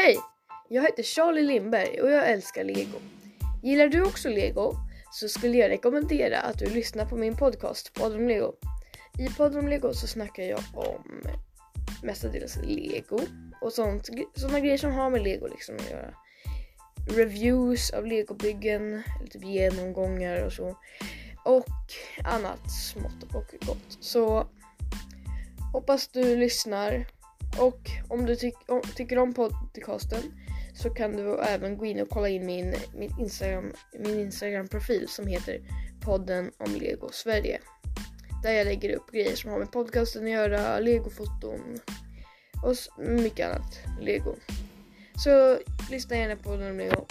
Hej! Jag heter Charlie Lindberg och jag älskar lego. Gillar du också lego så skulle jag rekommendera att du lyssnar på min podcast Podd om lego. I Podd om lego så snackar jag om mestadels lego och sånt, sådana grejer som har med lego liksom att göra. Reviews av legobyggen, typ genomgångar och så. Och annat smått och gott. Så hoppas du lyssnar och om du ty om, tycker om podcasten så kan du även gå in och kolla in min, min Instagram min Instagram-profil som heter podden om Lego Sverige. Där jag lägger upp grejer som har med podcasten att göra, legofoton och mycket annat Lego. Så lyssna gärna på den om Lego.